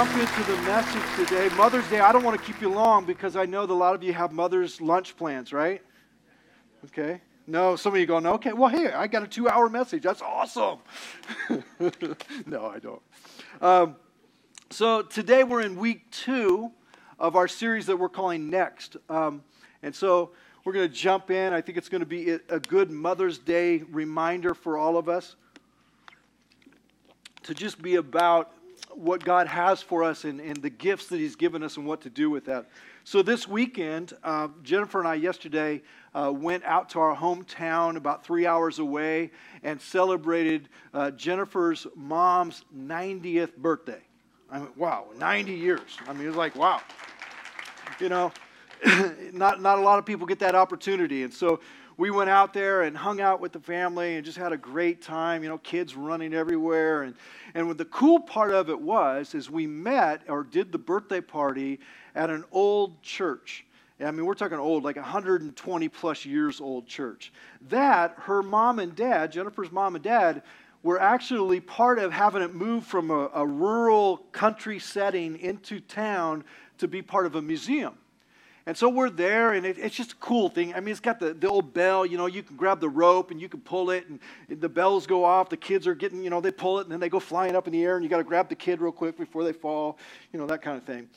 jump into the message today. Mother's Day, I don't want to keep you long because I know that a lot of you have mother's lunch plans, right? Okay. No, some of you going, okay, well, hey, I got a two hour message. That's awesome. no, I don't. Um, so today we're in week two of our series that we're calling Next. Um, and so we're going to jump in. I think it's going to be a good Mother's Day reminder for all of us to just be about what God has for us and, and the gifts that He's given us and what to do with that. So this weekend, uh, Jennifer and I yesterday uh, went out to our hometown about three hours away and celebrated uh, Jennifer's mom's 90th birthday. I mean, wow, 90 years. I mean, it was like, wow. You know, not, not a lot of people get that opportunity. And so we went out there and hung out with the family and just had a great time. You know, kids running everywhere. And, and what the cool part of it was is we met or did the birthday party at an old church. I mean, we're talking old, like 120 plus years old church. That, her mom and dad, Jennifer's mom and dad, were actually part of having it move from a, a rural country setting into town to be part of a museum. And so we're there, and it, it's just a cool thing. I mean, it's got the, the old bell, you know, you can grab the rope and you can pull it, and the bells go off. The kids are getting, you know, they pull it, and then they go flying up in the air, and you got to grab the kid real quick before they fall, you know, that kind of thing.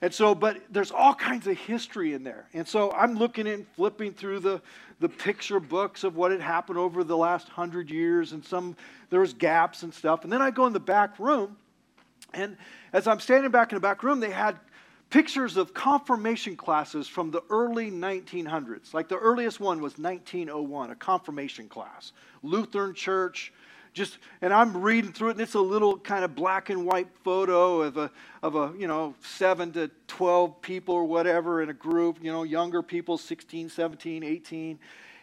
And so, but there's all kinds of history in there. And so I'm looking and flipping through the, the picture books of what had happened over the last hundred years, and some, there was gaps and stuff. And then I go in the back room, and as I'm standing back in the back room, they had pictures of confirmation classes from the early 1900s. Like the earliest one was 1901, a confirmation class. Lutheran church, just and I'm reading through it, and it's a little kind of black and white photo of a of a you know seven to twelve people or whatever in a group, you know, younger people, 16, 17, 18.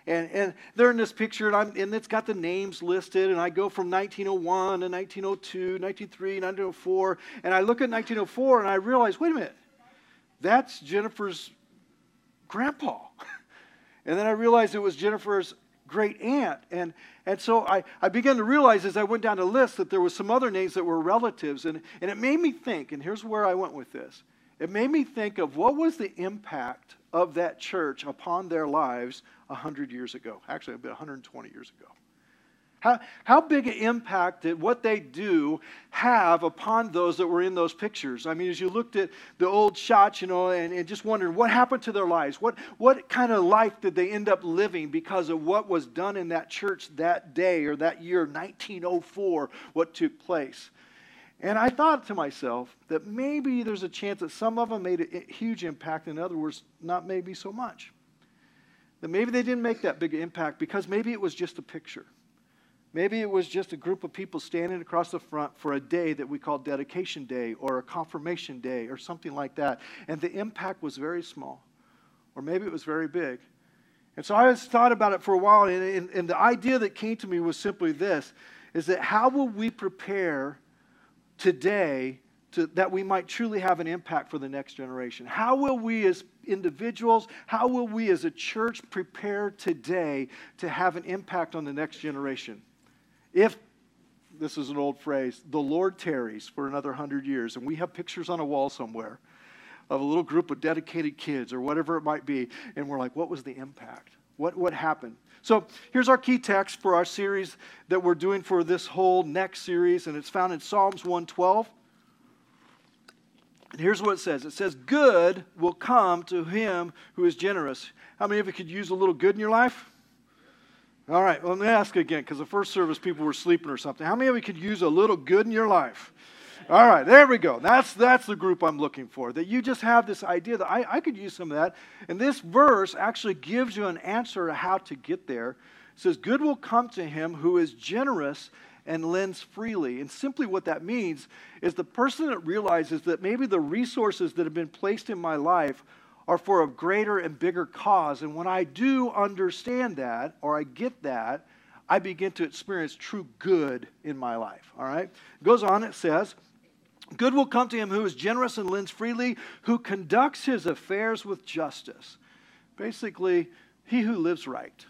And, and they're in this picture, and, I'm, and it's got the names listed. And I go from 1901 to 1902, 1903, 1904. And I look at 1904 and I realize, wait a minute, that's Jennifer's grandpa. and then I realized it was Jennifer's great aunt. And, and so I, I began to realize as I went down the list that there was some other names that were relatives. And, and it made me think, and here's where I went with this. It made me think of what was the impact of that church upon their lives 100 years ago. Actually, about 120 years ago. How, how big an impact did what they do have upon those that were in those pictures? I mean, as you looked at the old shots, you know, and, and just wondering what happened to their lives? What, what kind of life did they end up living because of what was done in that church that day or that year, 1904, what took place? And I thought to myself that maybe there's a chance that some of them made a huge impact, in other words, not maybe so much. That maybe they didn't make that big impact because maybe it was just a picture. Maybe it was just a group of people standing across the front for a day that we call Dedication Day or a Confirmation Day or something like that. And the impact was very small. Or maybe it was very big. And so I thought about it for a while, and, and, and the idea that came to me was simply this is that how will we prepare today to, that we might truly have an impact for the next generation? How will we as individuals, how will we as a church prepare today to have an impact on the next generation? If, this is an old phrase, the Lord tarries for another hundred years, and we have pictures on a wall somewhere of a little group of dedicated kids or whatever it might be, and we're like, what was the impact? What, what happened? So here's our key text for our series that we're doing for this whole next series, and it's found in Psalms 112. And here's what it says it says, Good will come to him who is generous. How many of you could use a little good in your life? All right, well, let me ask again because the first service people were sleeping or something. How many of you could use a little good in your life? All right, there we go. That's, that's the group I'm looking for. That you just have this idea that I, I could use some of that. And this verse actually gives you an answer to how to get there. It says, Good will come to him who is generous and lends freely. And simply what that means is the person that realizes that maybe the resources that have been placed in my life are for a greater and bigger cause. And when I do understand that, or I get that, I begin to experience true good in my life. All right? It goes on, it says, Good will come to him who is generous and lends freely, who conducts his affairs with justice. Basically, he who lives right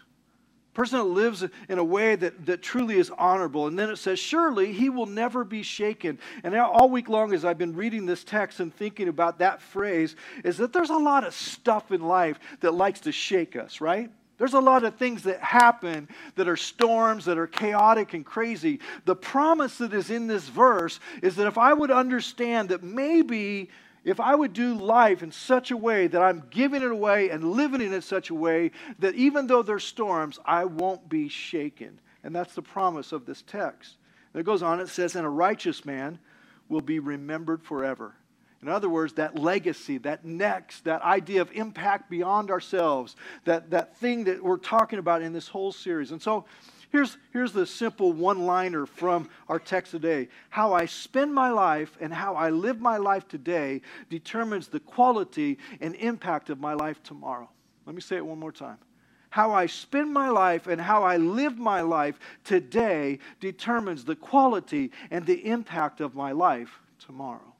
person that lives in a way that, that truly is honorable. And then it says, Surely he will never be shaken. And all week long, as I've been reading this text and thinking about that phrase, is that there's a lot of stuff in life that likes to shake us, right? There's a lot of things that happen that are storms, that are chaotic and crazy. The promise that is in this verse is that if I would understand that maybe if I would do life in such a way that I'm giving it away and living it in such a way that even though there's storms, I won't be shaken. And that's the promise of this text. And it goes on, it says, And a righteous man will be remembered forever. In other words, that legacy, that next, that idea of impact beyond ourselves, that, that thing that we're talking about in this whole series. And so here's, here's the simple one liner from our text today How I spend my life and how I live my life today determines the quality and impact of my life tomorrow. Let me say it one more time. How I spend my life and how I live my life today determines the quality and the impact of my life tomorrow.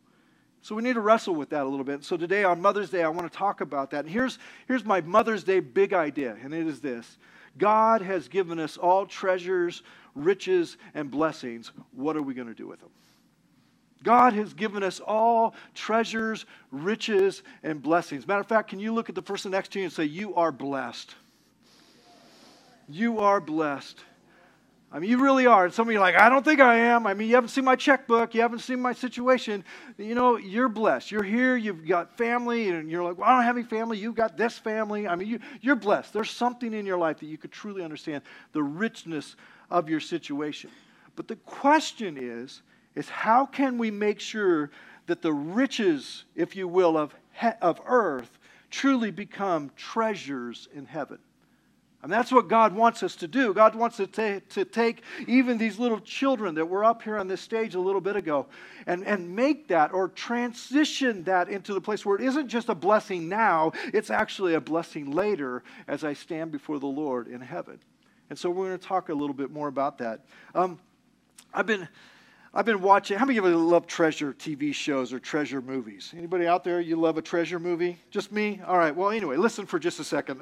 So we need to wrestle with that a little bit. So today on Mother's Day, I want to talk about that. And here's, here's my Mother's Day big idea, and it is this God has given us all treasures, riches, and blessings. What are we going to do with them? God has given us all treasures, riches, and blessings. Matter of fact, can you look at the person next to you and say, You are blessed? You are blessed. I mean, you really are. And some of you are like, I don't think I am. I mean, you haven't seen my checkbook. You haven't seen my situation. You know, you're blessed. You're here. You've got family. And you're like, well, I don't have any family. You've got this family. I mean, you, you're blessed. There's something in your life that you could truly understand the richness of your situation. But the question is, is how can we make sure that the riches, if you will, of, he- of earth truly become treasures in heaven? And that's what God wants us to do. God wants to, ta- to take even these little children that were up here on this stage a little bit ago and, and make that or transition that into the place where it isn't just a blessing now, it's actually a blessing later as I stand before the Lord in heaven. And so we're going to talk a little bit more about that. Um, I've been I've been watching. How many of you love treasure TV shows or treasure movies? Anybody out there you love a treasure movie? Just me? All right. Well, anyway, listen for just a second.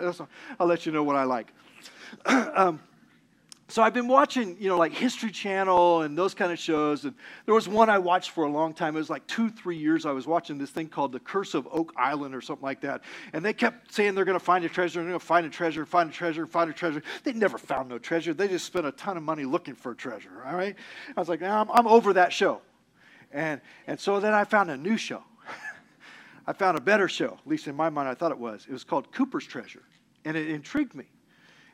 I'll let you know what I like. um, so I've been watching, you know, like History Channel and those kind of shows. And there was one I watched for a long time. It was like two, three years. I was watching this thing called The Curse of Oak Island or something like that. And they kept saying they're going to find a treasure, they're going to find a treasure, find a treasure, find a treasure. They never found no treasure. They just spent a ton of money looking for a treasure. All right. I was like, I'm, I'm over that show. And and so then I found a new show. I found a better show, at least in my mind, I thought it was. It was called Cooper's Treasure, and it intrigued me.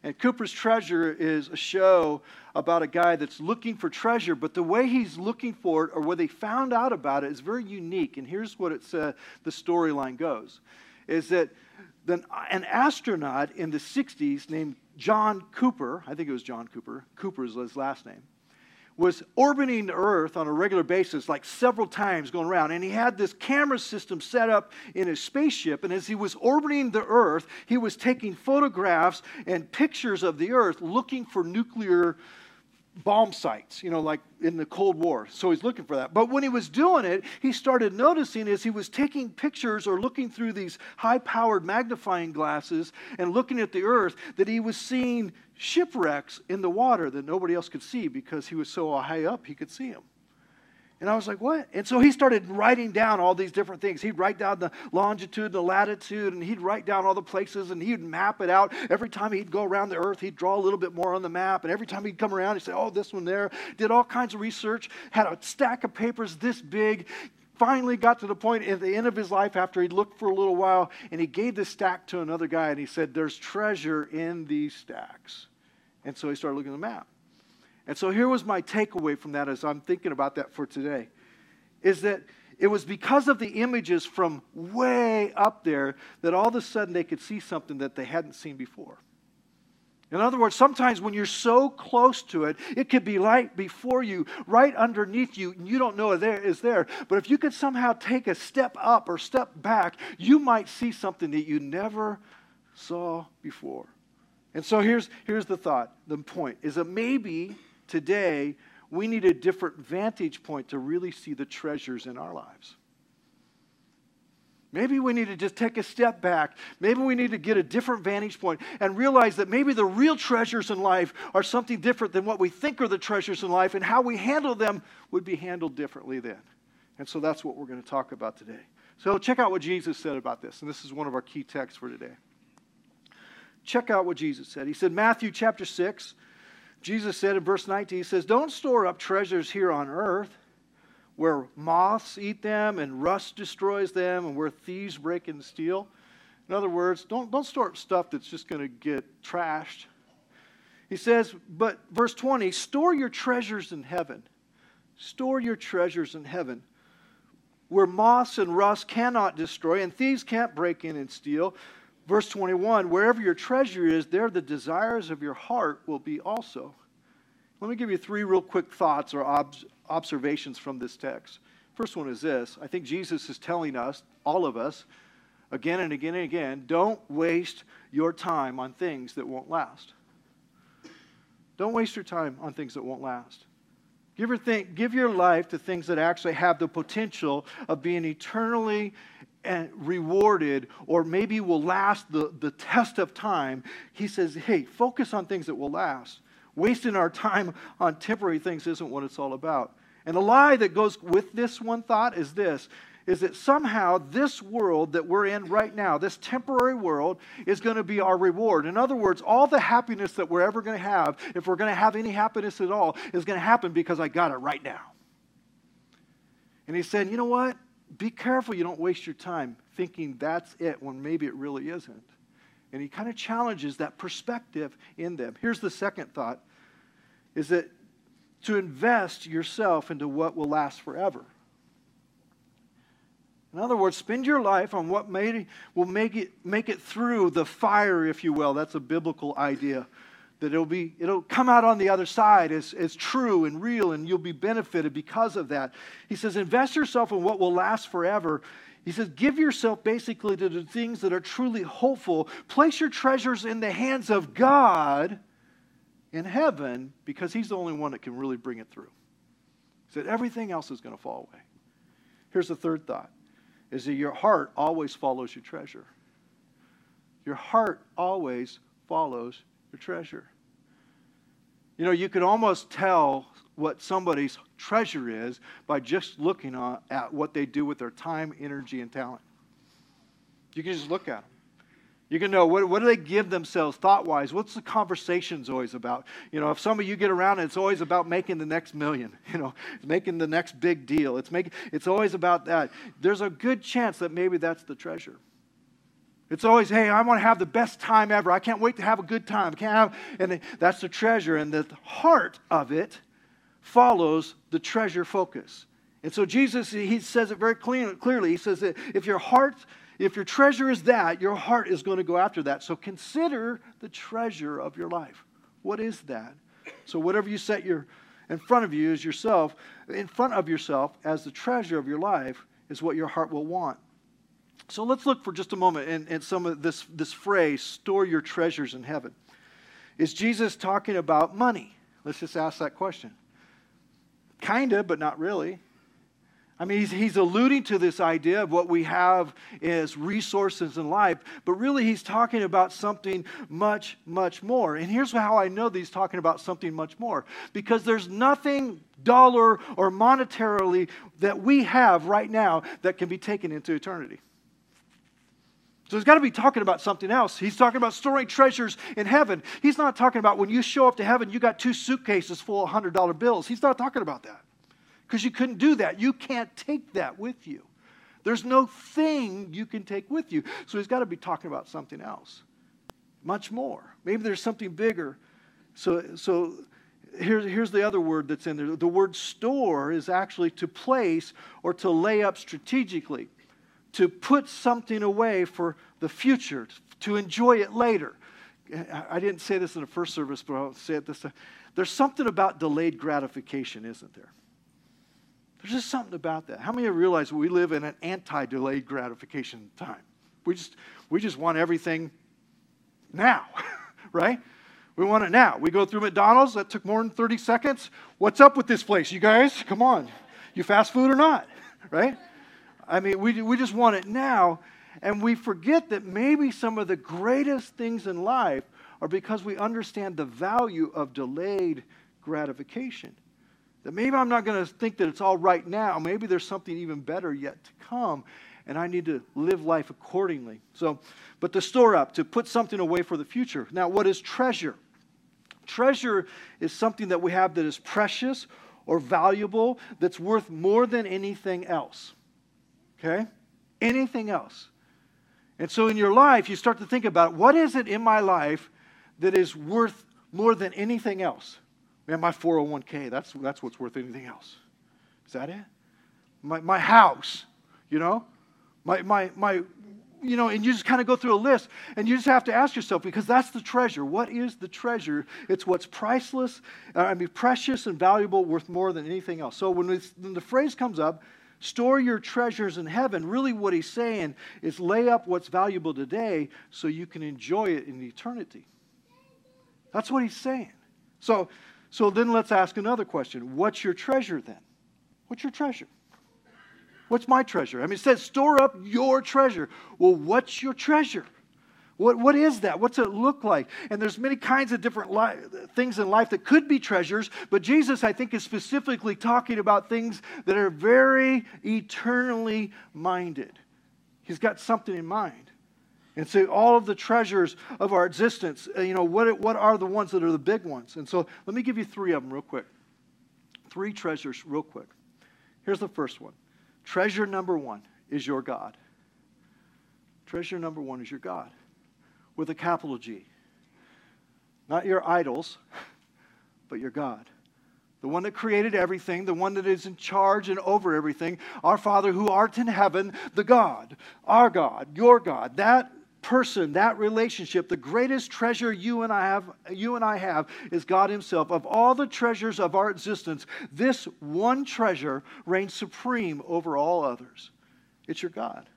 And Cooper's Treasure is a show about a guy that's looking for treasure, but the way he's looking for it or what they found out about it is very unique. And here's what it's, uh, the storyline goes is that an astronaut in the 60s named John Cooper, I think it was John Cooper, Cooper is his last name, was orbiting the Earth on a regular basis, like several times going around. And he had this camera system set up in his spaceship. And as he was orbiting the Earth, he was taking photographs and pictures of the Earth looking for nuclear bomb sites, you know, like in the Cold War. So he's looking for that. But when he was doing it, he started noticing as he was taking pictures or looking through these high powered magnifying glasses and looking at the earth that he was seeing shipwrecks in the water that nobody else could see because he was so high up he could see them. And I was like, what? And so he started writing down all these different things. He'd write down the longitude, the latitude, and he'd write down all the places and he'd map it out. Every time he'd go around the earth, he'd draw a little bit more on the map. And every time he'd come around, he'd say, oh, this one there. Did all kinds of research, had a stack of papers this big. Finally got to the point at the end of his life after he'd looked for a little while, and he gave the stack to another guy and he said, There's treasure in these stacks. And so he started looking at the map. And so here was my takeaway from that as I'm thinking about that for today is that it was because of the images from way up there that all of a sudden they could see something that they hadn't seen before. In other words, sometimes when you're so close to it, it could be right before you, right underneath you, and you don't know it there is there. But if you could somehow take a step up or step back, you might see something that you never saw before. And so here's, here's the thought, the point is that maybe today we need a different vantage point to really see the treasures in our lives. Maybe we need to just take a step back. Maybe we need to get a different vantage point and realize that maybe the real treasures in life are something different than what we think are the treasures in life, and how we handle them would be handled differently then. And so that's what we're going to talk about today. So check out what Jesus said about this, and this is one of our key texts for today. Check out what Jesus said. He said, Matthew chapter 6, Jesus said in verse 19, He says, Don't store up treasures here on earth where moths eat them and rust destroys them and where thieves break and steal. In other words, don't, don't store up stuff that's just going to get trashed. He says, but verse 20, store your treasures in heaven. Store your treasures in heaven where moths and rust cannot destroy and thieves can't break in and steal. Verse 21 Wherever your treasure is, there the desires of your heart will be also. Let me give you three real quick thoughts or ob- observations from this text. First one is this I think Jesus is telling us, all of us, again and again and again, don't waste your time on things that won't last. Don't waste your time on things that won't last. Give your, think, give your life to things that actually have the potential of being eternally rewarded or maybe will last the, the test of time. He says, hey, focus on things that will last. Wasting our time on temporary things isn't what it's all about. And the lie that goes with this one thought is this is that somehow this world that we're in right now, this temporary world, is going to be our reward. In other words, all the happiness that we're ever going to have, if we're going to have any happiness at all, is going to happen because I got it right now. And he said, you know what? Be careful you don't waste your time thinking that's it when maybe it really isn't. And he kind of challenges that perspective in them. Here's the second thought is that to invest yourself into what will last forever. In other words, spend your life on what may, will make it, make it through the fire, if you will. That's a biblical idea. That it'll, be, it'll come out on the other side as, as true and real, and you'll be benefited because of that. He says, invest yourself in what will last forever. He says, give yourself basically to the things that are truly hopeful. Place your treasures in the hands of God in heaven because He's the only one that can really bring it through. He said, everything else is going to fall away. Here's the third thought is that your heart always follows your treasure. Your heart always follows treasure. You know, you can almost tell what somebody's treasure is by just looking at what they do with their time, energy, and talent. You can just look at them. You can know what, what do they give themselves thought wise? What's the conversations always about? You know, if some of you get around it's always about making the next million, you know, making the next big deal. It's, making, it's always about that. There's a good chance that maybe that's the treasure. It's always, hey, I want to have the best time ever. I can't wait to have a good time. Can't have, and that's the treasure. And the heart of it follows the treasure focus. And so Jesus, he says it very clean, clearly. He says that if your heart if your treasure is that, your heart is going to go after that. So consider the treasure of your life. What is that? So whatever you set your in front of you is yourself, in front of yourself as the treasure of your life is what your heart will want. So let's look for just a moment in some of this, this phrase, store your treasures in heaven. Is Jesus talking about money? Let's just ask that question. Kinda, but not really. I mean, he's, he's alluding to this idea of what we have as resources in life, but really he's talking about something much, much more. And here's how I know that he's talking about something much more because there's nothing dollar or monetarily that we have right now that can be taken into eternity. So he's got to be talking about something else. He's talking about storing treasures in heaven. He's not talking about when you show up to heaven, you got two suitcases full of $100 bills. He's not talking about that because you couldn't do that. You can't take that with you. There's no thing you can take with you. So he's got to be talking about something else, much more. Maybe there's something bigger. So, so here's, here's the other word that's in there. The word store is actually to place or to lay up strategically, to put something away for the future, to enjoy it later. I didn't say this in the first service, but I'll say it this time. There's something about delayed gratification, isn't there? There's just something about that. How many of you realize we live in an anti delayed gratification time? We just, we just want everything now, right? We want it now. We go through McDonald's, that took more than 30 seconds. What's up with this place, you guys? Come on. You fast food or not, right? I mean, we, we just want it now. And we forget that maybe some of the greatest things in life are because we understand the value of delayed gratification. That maybe I'm not going to think that it's all right now. Maybe there's something even better yet to come, and I need to live life accordingly. So, but to store up, to put something away for the future. Now, what is treasure? Treasure is something that we have that is precious or valuable, that's worth more than anything else. Okay? Anything else. And so in your life, you start to think about what is it in my life that is worth more than anything else? Man, my 401k, that's, that's what's worth anything else. Is that it? My, my house, you know? My, my, my, you know, and you just kind of go through a list and you just have to ask yourself because that's the treasure. What is the treasure? It's what's priceless, uh, I mean, precious and valuable, worth more than anything else. So when, when the phrase comes up, store your treasures in heaven, really what he's saying is lay up what's valuable today so you can enjoy it in eternity. That's what he's saying. So, so then let's ask another question. What's your treasure then? What's your treasure? What's my treasure? I mean, it says store up your treasure. Well, what's your treasure? What, what is that? What's it look like? And there's many kinds of different li- things in life that could be treasures, but Jesus, I think, is specifically talking about things that are very eternally minded. He's got something in mind. And so all of the treasures of our existence, uh, you know, what, what are the ones that are the big ones? And so let me give you three of them real quick. Three treasures real quick. Here's the first one. Treasure number one is your God. Treasure number one is your God with a capital G. Not your idols, but your God. The one that created everything, the one that is in charge and over everything, our Father who art in heaven, the God, our God, your God. That person, that relationship, the greatest treasure you and I have, you and I have is God himself. Of all the treasures of our existence, this one treasure reigns supreme over all others. It's your God.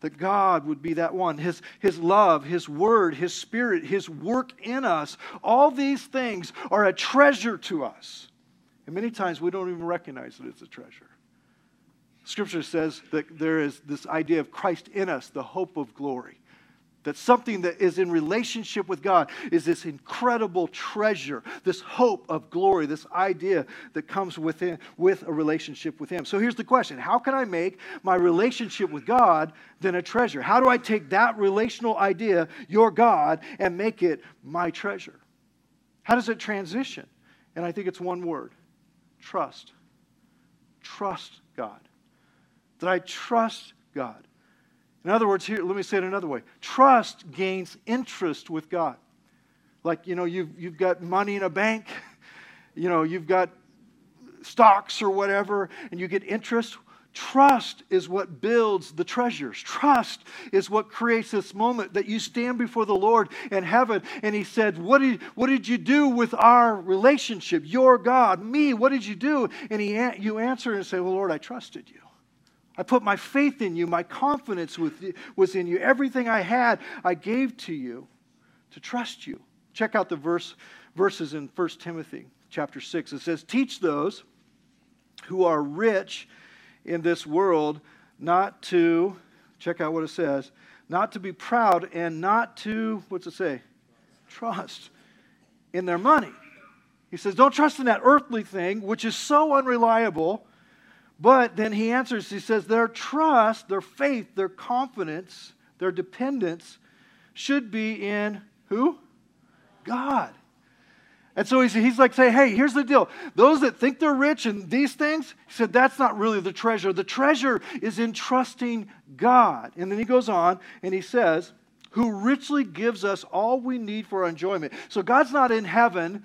That God would be that one. His, his love, His word, His spirit, His work in us, all these things are a treasure to us. And many times we don't even recognize that it's a treasure. Scripture says that there is this idea of Christ in us, the hope of glory. That something that is in relationship with God is this incredible treasure, this hope of glory, this idea that comes within, with a relationship with Him. So here's the question How can I make my relationship with God then a treasure? How do I take that relational idea, your God, and make it my treasure? How does it transition? And I think it's one word trust. Trust God that I trust God. In other words, here, let me say it another way trust gains interest with God. Like, you know, you've, you've got money in a bank, you know, you've got stocks or whatever, and you get interest. Trust is what builds the treasures. Trust is what creates this moment that you stand before the Lord in heaven and He said, What did, what did you do with our relationship? Your God, me, what did you do? And he, you answer and say, Well, Lord, I trusted you. I put my faith in you. My confidence was in you. Everything I had, I gave to you to trust you. Check out the verse, verses in 1 Timothy chapter 6. It says, Teach those who are rich in this world not to, check out what it says, not to be proud and not to, what's it say? Trust in their money. He says, Don't trust in that earthly thing, which is so unreliable but then he answers, he says, their trust, their faith, their confidence, their dependence should be in who? God. And so he's, he's like saying, hey, here's the deal. Those that think they're rich and these things, he said, that's not really the treasure. The treasure is in trusting God. And then he goes on and he says, who richly gives us all we need for our enjoyment. So God's not in heaven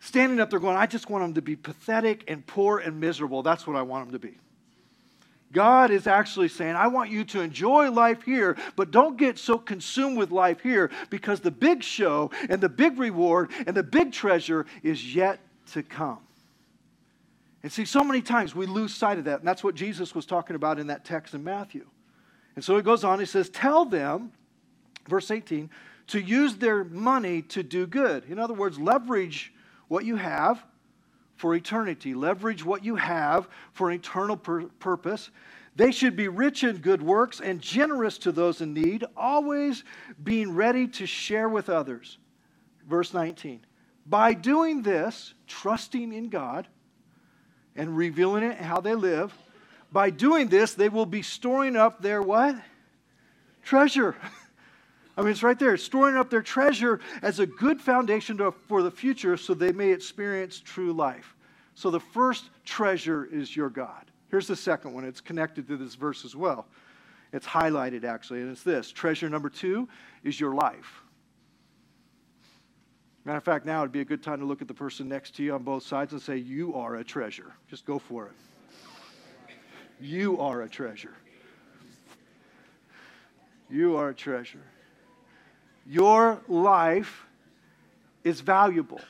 standing up there going, I just want them to be pathetic and poor and miserable. That's what I want them to be. God is actually saying, I want you to enjoy life here, but don't get so consumed with life here because the big show and the big reward and the big treasure is yet to come. And see, so many times we lose sight of that. And that's what Jesus was talking about in that text in Matthew. And so he goes on, he says, Tell them, verse 18, to use their money to do good. In other words, leverage what you have for eternity. Leverage what you have for an eternal pur- purpose. They should be rich in good works and generous to those in need, always being ready to share with others. Verse 19. By doing this, trusting in God and revealing it how they live, by doing this, they will be storing up their what? Treasure. I mean, it's right there. Storing up their treasure as a good foundation to, for the future so they may experience true life. So the first treasure is your God. Here's the second one. It's connected to this verse as well. It's highlighted actually, and it's this treasure number two is your life. Matter of fact, now would be a good time to look at the person next to you on both sides and say, You are a treasure. Just go for it. You are a treasure. You are a treasure. Your life is valuable.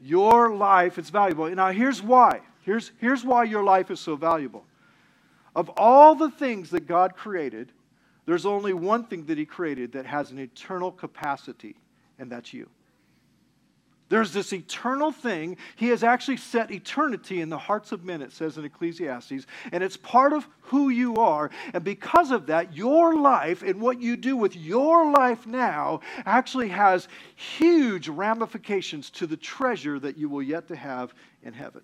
Your life is valuable. Now, here's why. Here's, here's why your life is so valuable. Of all the things that God created, there's only one thing that He created that has an eternal capacity, and that's you. There's this eternal thing. He has actually set eternity in the hearts of men, it says in Ecclesiastes, and it's part of who you are. And because of that, your life and what you do with your life now actually has huge ramifications to the treasure that you will yet to have in heaven.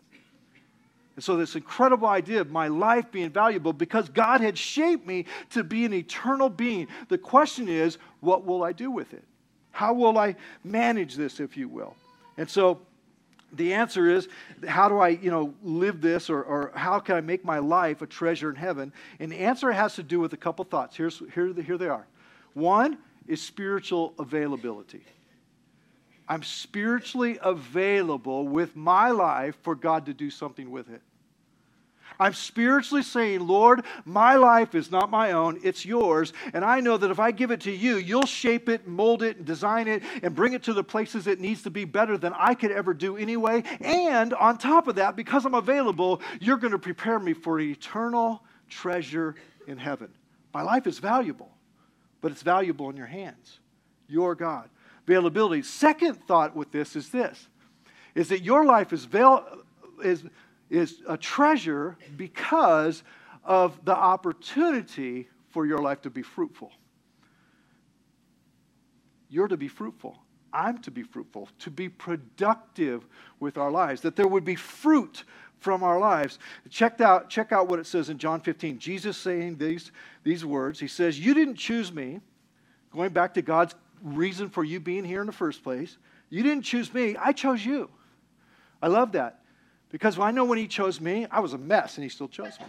And so, this incredible idea of my life being valuable because God had shaped me to be an eternal being. The question is, what will I do with it? How will I manage this, if you will? And so the answer is how do I, you know, live this or, or how can I make my life a treasure in heaven? And the answer has to do with a couple thoughts. Here's, here, here they are. One is spiritual availability. I'm spiritually available with my life for God to do something with it. I'm spiritually saying, Lord, my life is not my own, it's yours. And I know that if I give it to you, you'll shape it, mold it, and design it, and bring it to the places it needs to be better than I could ever do anyway. And on top of that, because I'm available, you're going to prepare me for eternal treasure in heaven. My life is valuable, but it's valuable in your hands. Your God. Availability. Second thought with this is this is that your life is, val- is is a treasure because of the opportunity for your life to be fruitful. You're to be fruitful. I'm to be fruitful, to be productive with our lives, that there would be fruit from our lives. Check out, check out what it says in John 15. Jesus saying these, these words. He says, You didn't choose me, going back to God's reason for you being here in the first place. You didn't choose me, I chose you. I love that. Because I know when He chose me, I was a mess and He still chose me.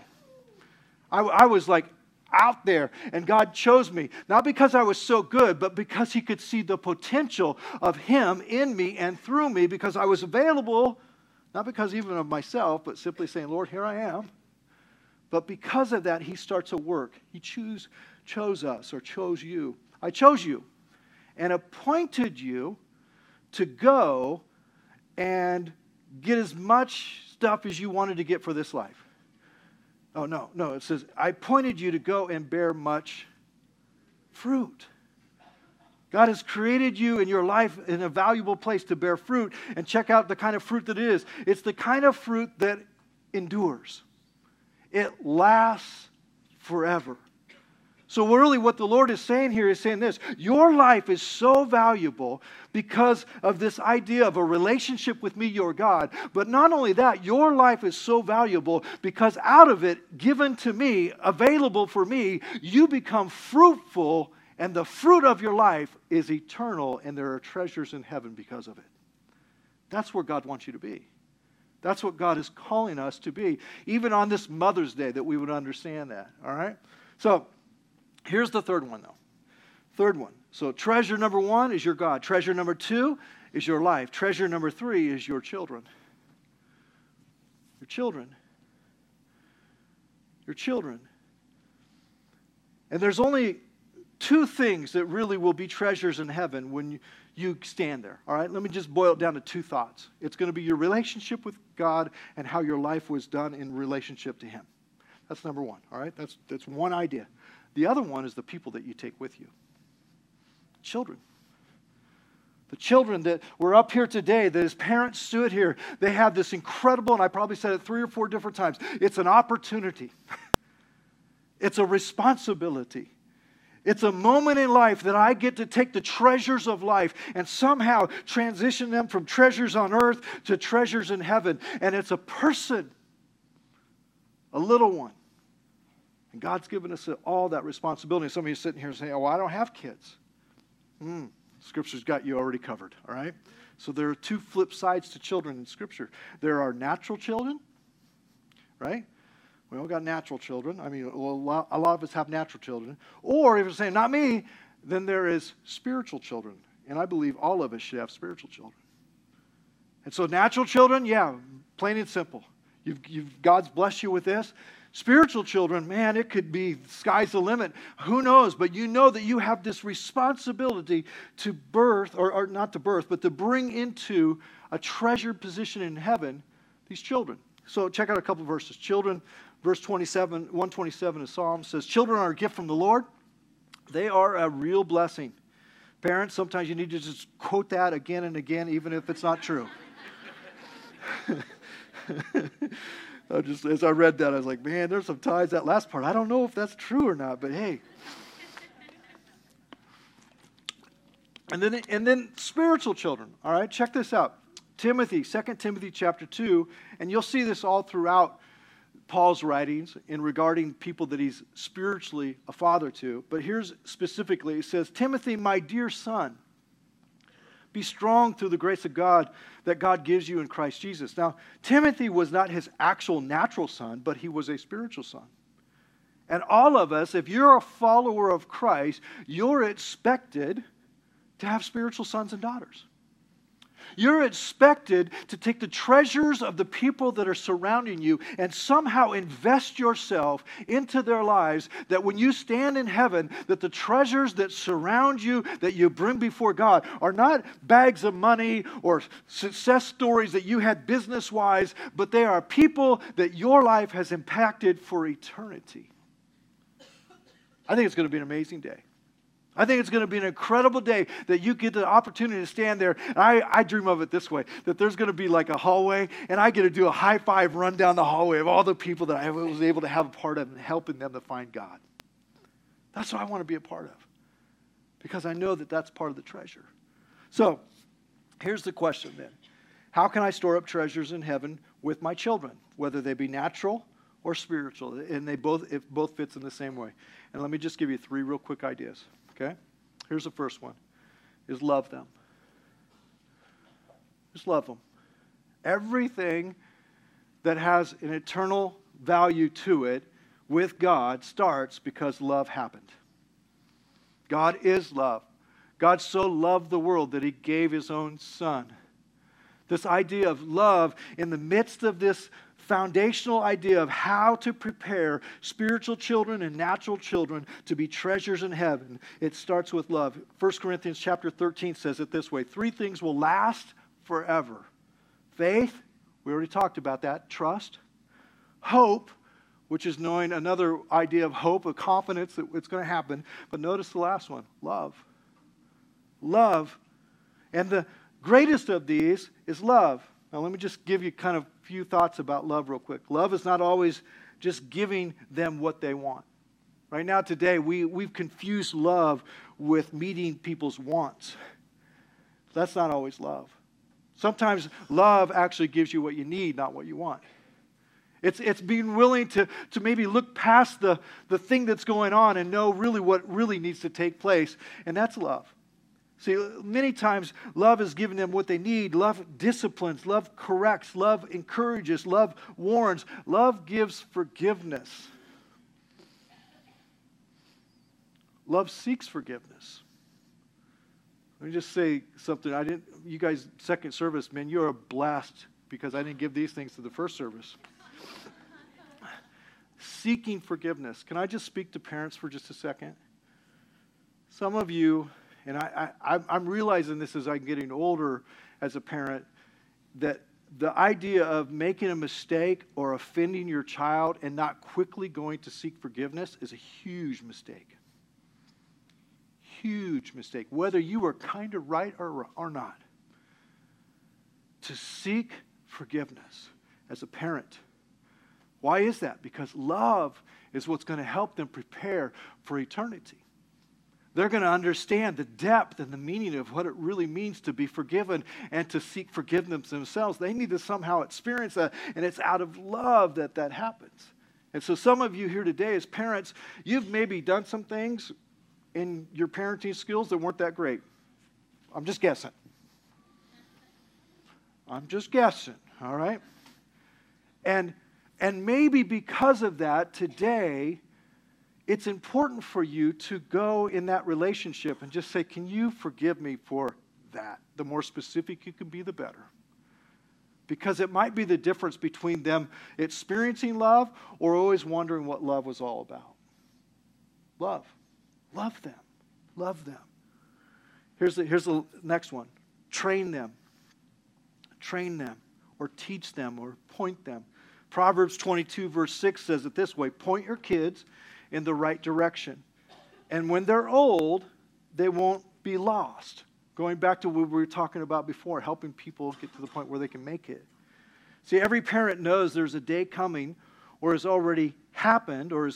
I, I was like out there and God chose me, not because I was so good, but because He could see the potential of Him in me and through me because I was available, not because even of myself, but simply saying, Lord, here I am. But because of that, He starts a work. He choose, chose us or chose you. I chose you and appointed you to go and get as much stuff as you wanted to get for this life. Oh, no, no. It says, I pointed you to go and bear much fruit. God has created you in your life in a valuable place to bear fruit. And check out the kind of fruit that it is it's the kind of fruit that endures, it lasts forever. So, really, what the Lord is saying here is saying this Your life is so valuable because of this idea of a relationship with me, your God. But not only that, your life is so valuable because out of it, given to me, available for me, you become fruitful, and the fruit of your life is eternal, and there are treasures in heaven because of it. That's where God wants you to be. That's what God is calling us to be, even on this Mother's Day, that we would understand that. All right? So, Here's the third one, though. Third one. So, treasure number one is your God. Treasure number two is your life. Treasure number three is your children. Your children. Your children. And there's only two things that really will be treasures in heaven when you, stand there. All right, let me just boil it down to two thoughts. It's going to be your relationship with God and how your life was done in relationship to Him. That's number one. All right, that's, that's one idea. The other one is the people that you take with you children. The children that were up here today, that as parents stood here, they have this incredible, and I probably said it three or four different times, it's an opportunity. It's a responsibility. It's a moment in life that I get to take the treasures of life and somehow transition them from treasures on earth to treasures in heaven. And it's a person, a little one. And God's given us all that responsibility. Some of you sitting here saying, Oh, I don't have kids. Hmm, Scripture's got you already covered, all right? So there are two flip sides to children in Scripture there are natural children, right? We all got natural children. I mean, a lot, a lot of us have natural children. Or if you're saying, not me, then there is spiritual children. And I believe all of us should have spiritual children. And so, natural children, yeah, plain and simple. You've, you've, God's blessed you with this. Spiritual children, man, it could be sky's the limit. Who knows? But you know that you have this responsibility to birth, or, or not to birth, but to bring into a treasured position in heaven these children. So check out a couple verses. Children verse 27, 127 of Psalm says, Children are a gift from the Lord. They are a real blessing. Parents, sometimes you need to just quote that again and again, even if it's not true. I just, as I read that, I was like, man, there's some ties. That last part, I don't know if that's true or not, but hey. And then, and then spiritual children. All right, check this out. Timothy, 2 Timothy chapter 2, and you'll see this all throughout Paul's writings in regarding people that he's spiritually a father to. But here's specifically it says, Timothy, my dear son, be strong through the grace of God that God gives you in Christ Jesus. Now, Timothy was not his actual natural son, but he was a spiritual son. And all of us, if you're a follower of Christ, you're expected to have spiritual sons and daughters. You're expected to take the treasures of the people that are surrounding you and somehow invest yourself into their lives that when you stand in heaven that the treasures that surround you that you bring before God are not bags of money or success stories that you had business-wise, but they are people that your life has impacted for eternity. I think it's going to be an amazing day. I think it's going to be an incredible day that you get the opportunity to stand there. And I, I dream of it this way that there's going to be like a hallway, and I get to do a high five run down the hallway of all the people that I was able to have a part of and helping them to find God. That's what I want to be a part of because I know that that's part of the treasure. So here's the question then How can I store up treasures in heaven with my children, whether they be natural or spiritual? And they both, it both fits in the same way. And let me just give you three real quick ideas. Okay? Here's the first one is love them. Just love them. Everything that has an eternal value to it with God starts because love happened. God is love. God so loved the world that he gave his own son. This idea of love in the midst of this foundational idea of how to prepare spiritual children and natural children to be treasures in heaven. It starts with love. 1 Corinthians chapter 13 says it this way Three things will last forever faith, we already talked about that, trust, hope, which is knowing another idea of hope, of confidence that it's going to happen. But notice the last one love. Love. And the greatest of these is love. Now, let me just give you kind of few thoughts about love, real quick. Love is not always just giving them what they want. Right now, today, we, we've confused love with meeting people's wants. That's not always love. Sometimes love actually gives you what you need, not what you want. It's, it's being willing to, to maybe look past the, the thing that's going on and know really what really needs to take place, and that's love. See, many times love is giving them what they need. Love disciplines, love corrects, love encourages, love warns, love gives forgiveness. Love seeks forgiveness. Let me just say something. I didn't you guys second service, man, you're a blast because I didn't give these things to the first service. Seeking forgiveness. Can I just speak to parents for just a second? Some of you and I, I, I'm realizing this as I'm getting older as a parent, that the idea of making a mistake or offending your child and not quickly going to seek forgiveness is a huge mistake. Huge mistake, whether you were kind of right or, or not. To seek forgiveness as a parent, Why is that? Because love is what's going to help them prepare for eternity. They're going to understand the depth and the meaning of what it really means to be forgiven and to seek forgiveness themselves. They need to somehow experience that, and it's out of love that that happens. And so, some of you here today, as parents, you've maybe done some things in your parenting skills that weren't that great. I'm just guessing. I'm just guessing, all right? And, and maybe because of that, today, it's important for you to go in that relationship and just say, Can you forgive me for that? The more specific you can be, the better. Because it might be the difference between them experiencing love or always wondering what love was all about. Love. Love them. Love them. Here's the, here's the next one train them. Train them or teach them or point them. Proverbs 22, verse 6 says it this way Point your kids in the right direction. And when they're old, they won't be lost. Going back to what we were talking about before, helping people get to the point where they can make it. See, every parent knows there's a day coming or has already happened or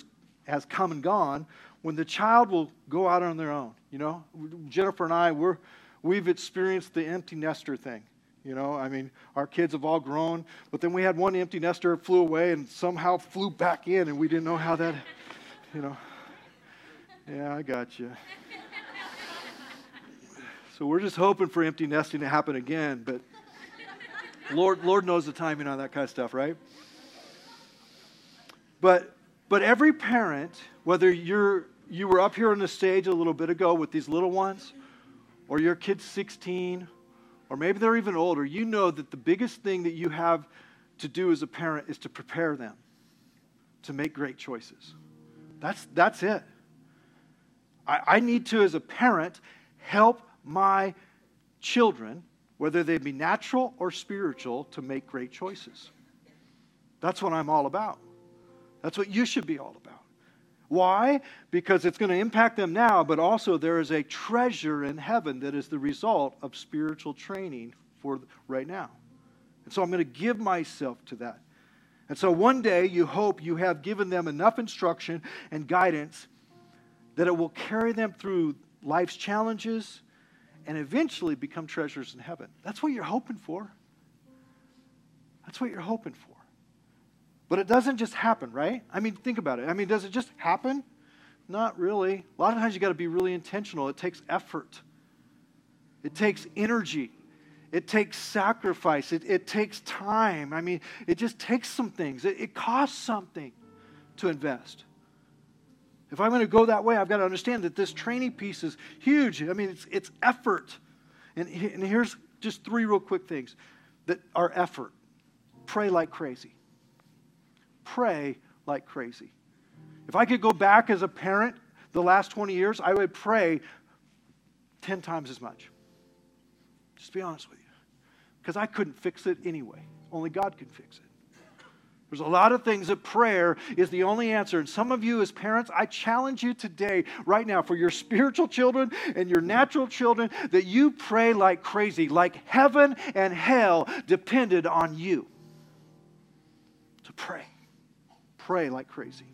has come and gone when the child will go out on their own. You know, Jennifer and I, we're, we've experienced the empty nester thing. You know, I mean, our kids have all grown, but then we had one empty nester flew away and somehow flew back in, and we didn't know how that you know. Yeah, I got you. So we're just hoping for empty nesting to happen again, but Lord, Lord knows the timing on that kind of stuff, right? But but every parent, whether you're you were up here on the stage a little bit ago with these little ones, or your kid's 16, or maybe they're even older, you know that the biggest thing that you have to do as a parent is to prepare them to make great choices. That's, that's it. I, I need to, as a parent, help my children, whether they be natural or spiritual, to make great choices. That's what I'm all about. That's what you should be all about. Why? Because it's going to impact them now, but also there is a treasure in heaven that is the result of spiritual training for right now. And so I'm going to give myself to that. And so one day you hope you have given them enough instruction and guidance that it will carry them through life's challenges and eventually become treasures in heaven. That's what you're hoping for. That's what you're hoping for. But it doesn't just happen, right? I mean, think about it. I mean, does it just happen? Not really. A lot of times you got to be really intentional. It takes effort, it takes energy. It takes sacrifice. It, it takes time. I mean, it just takes some things. It, it costs something to invest. If I'm going to go that way, I've got to understand that this training piece is huge. I mean, it's, it's effort. And, and here's just three real quick things that are effort. Pray like crazy. Pray like crazy. If I could go back as a parent the last 20 years, I would pray 10 times as much. Just be honest with you because I couldn't fix it anyway. Only God can fix it. There's a lot of things that prayer is the only answer. And some of you, as parents, I challenge you today, right now, for your spiritual children and your natural children, that you pray like crazy, like heaven and hell depended on you. To pray. Pray like crazy.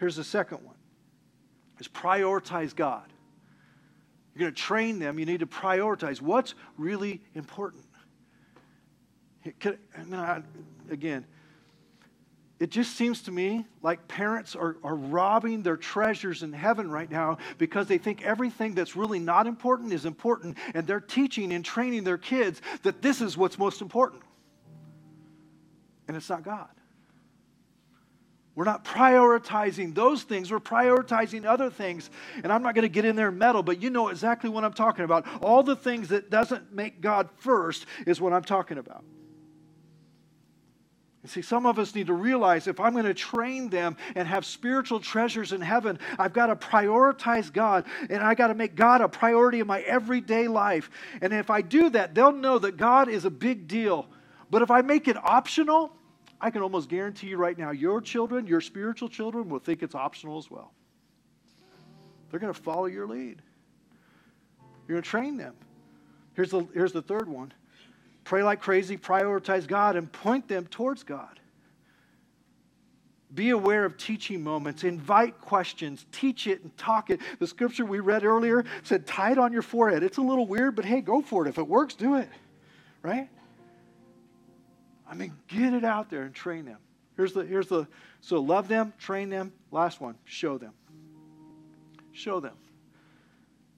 Here's the second one is prioritize God you're going to train them, you need to prioritize what's really important. again, it just seems to me like parents are, are robbing their treasures in heaven right now because they think everything that's really not important is important, and they're teaching and training their kids that this is what's most important. And it's not God. We're not prioritizing those things. We're prioritizing other things. And I'm not going to get in there and meddle, but you know exactly what I'm talking about. All the things that doesn't make God first is what I'm talking about. And see, some of us need to realize if I'm going to train them and have spiritual treasures in heaven, I've got to prioritize God and I got to make God a priority in my everyday life. And if I do that, they'll know that God is a big deal. But if I make it optional, I can almost guarantee you right now, your children, your spiritual children, will think it's optional as well. They're going to follow your lead. You're going to train them. Here's the, here's the third one pray like crazy, prioritize God, and point them towards God. Be aware of teaching moments. Invite questions. Teach it and talk it. The scripture we read earlier said, tie it on your forehead. It's a little weird, but hey, go for it. If it works, do it. Right? I mean, get it out there and train them. Here's the, here's the, so love them, train them. Last one, show them. Show them.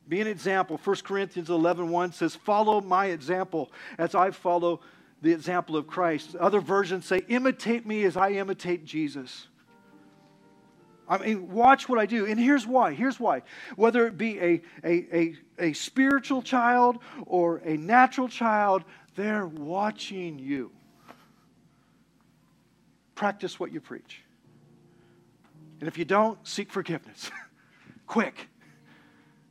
Be an example. 1 Corinthians 11 1 says, Follow my example as I follow the example of Christ. Other versions say, Imitate me as I imitate Jesus. I mean, watch what I do. And here's why. Here's why. Whether it be a, a, a, a spiritual child or a natural child, they're watching you. Practice what you preach. And if you don't, seek forgiveness. Quick.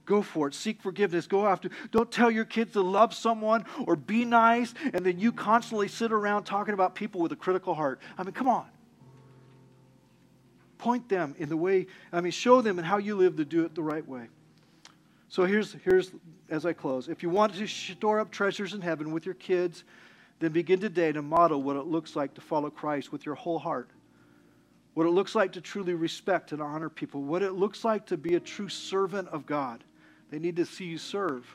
Go for it. Seek forgiveness. Go after. Don't tell your kids to love someone or be nice, and then you constantly sit around talking about people with a critical heart. I mean, come on. Point them in the way, I mean, show them in how you live to do it the right way. So here's, here's as I close. If you want to store up treasures in heaven with your kids, then begin today to model what it looks like to follow Christ with your whole heart what it looks like to truly respect and honor people, what it looks like to be a true servant of God. They need to see you serve.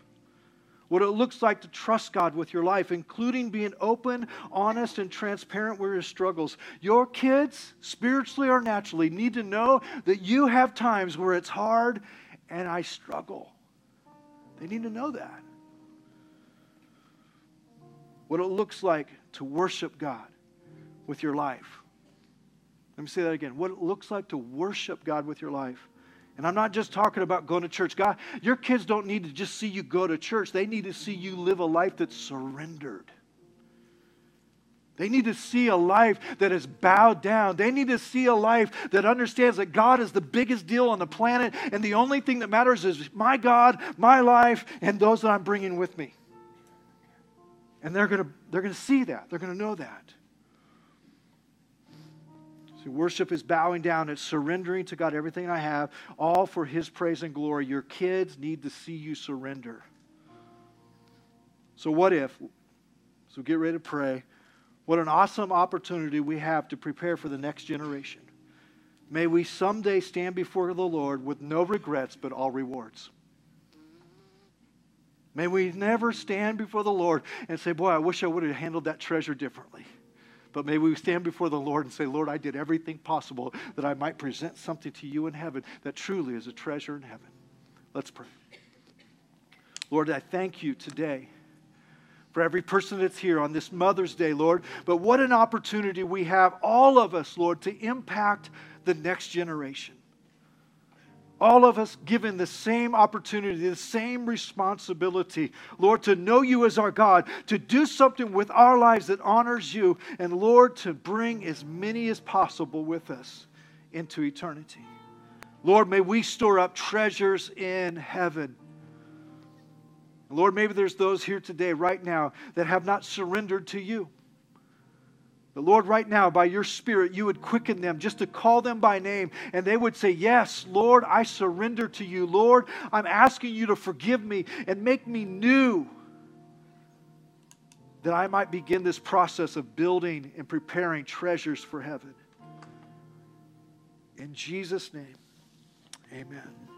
What it looks like to trust God with your life, including being open, honest, and transparent with your struggles. Your kids, spiritually or naturally, need to know that you have times where it's hard and I struggle. They need to know that. What it looks like to worship God with your life let me say that again. What it looks like to worship God with your life. And I'm not just talking about going to church. God, your kids don't need to just see you go to church. They need to see you live a life that's surrendered. They need to see a life that is bowed down. They need to see a life that understands that God is the biggest deal on the planet, and the only thing that matters is my God, my life, and those that I'm bringing with me. And they're going to they're going to see that. They're going to know that. So worship is bowing down, it's surrendering to God everything I have, all for His praise and glory. Your kids need to see you surrender. So, what if? So, get ready to pray. What an awesome opportunity we have to prepare for the next generation. May we someday stand before the Lord with no regrets, but all rewards. May we never stand before the Lord and say, Boy, I wish I would have handled that treasure differently. But may we stand before the Lord and say, Lord, I did everything possible that I might present something to you in heaven that truly is a treasure in heaven. Let's pray. Lord, I thank you today for every person that's here on this Mother's Day, Lord. But what an opportunity we have, all of us, Lord, to impact the next generation all of us given the same opportunity, the same responsibility, Lord, to know you as our God, to do something with our lives that honors you, and Lord, to bring as many as possible with us into eternity. Lord, may we store up treasures in heaven. Lord, maybe there's those here today, right now, that have not surrendered to you. But Lord, right now, by your Spirit, you would quicken them just to call them by name, and they would say, Yes, Lord, I surrender to you. Lord, I'm asking you to forgive me and make me new, that I might begin this process of building and preparing treasures for heaven. In Jesus' name, amen.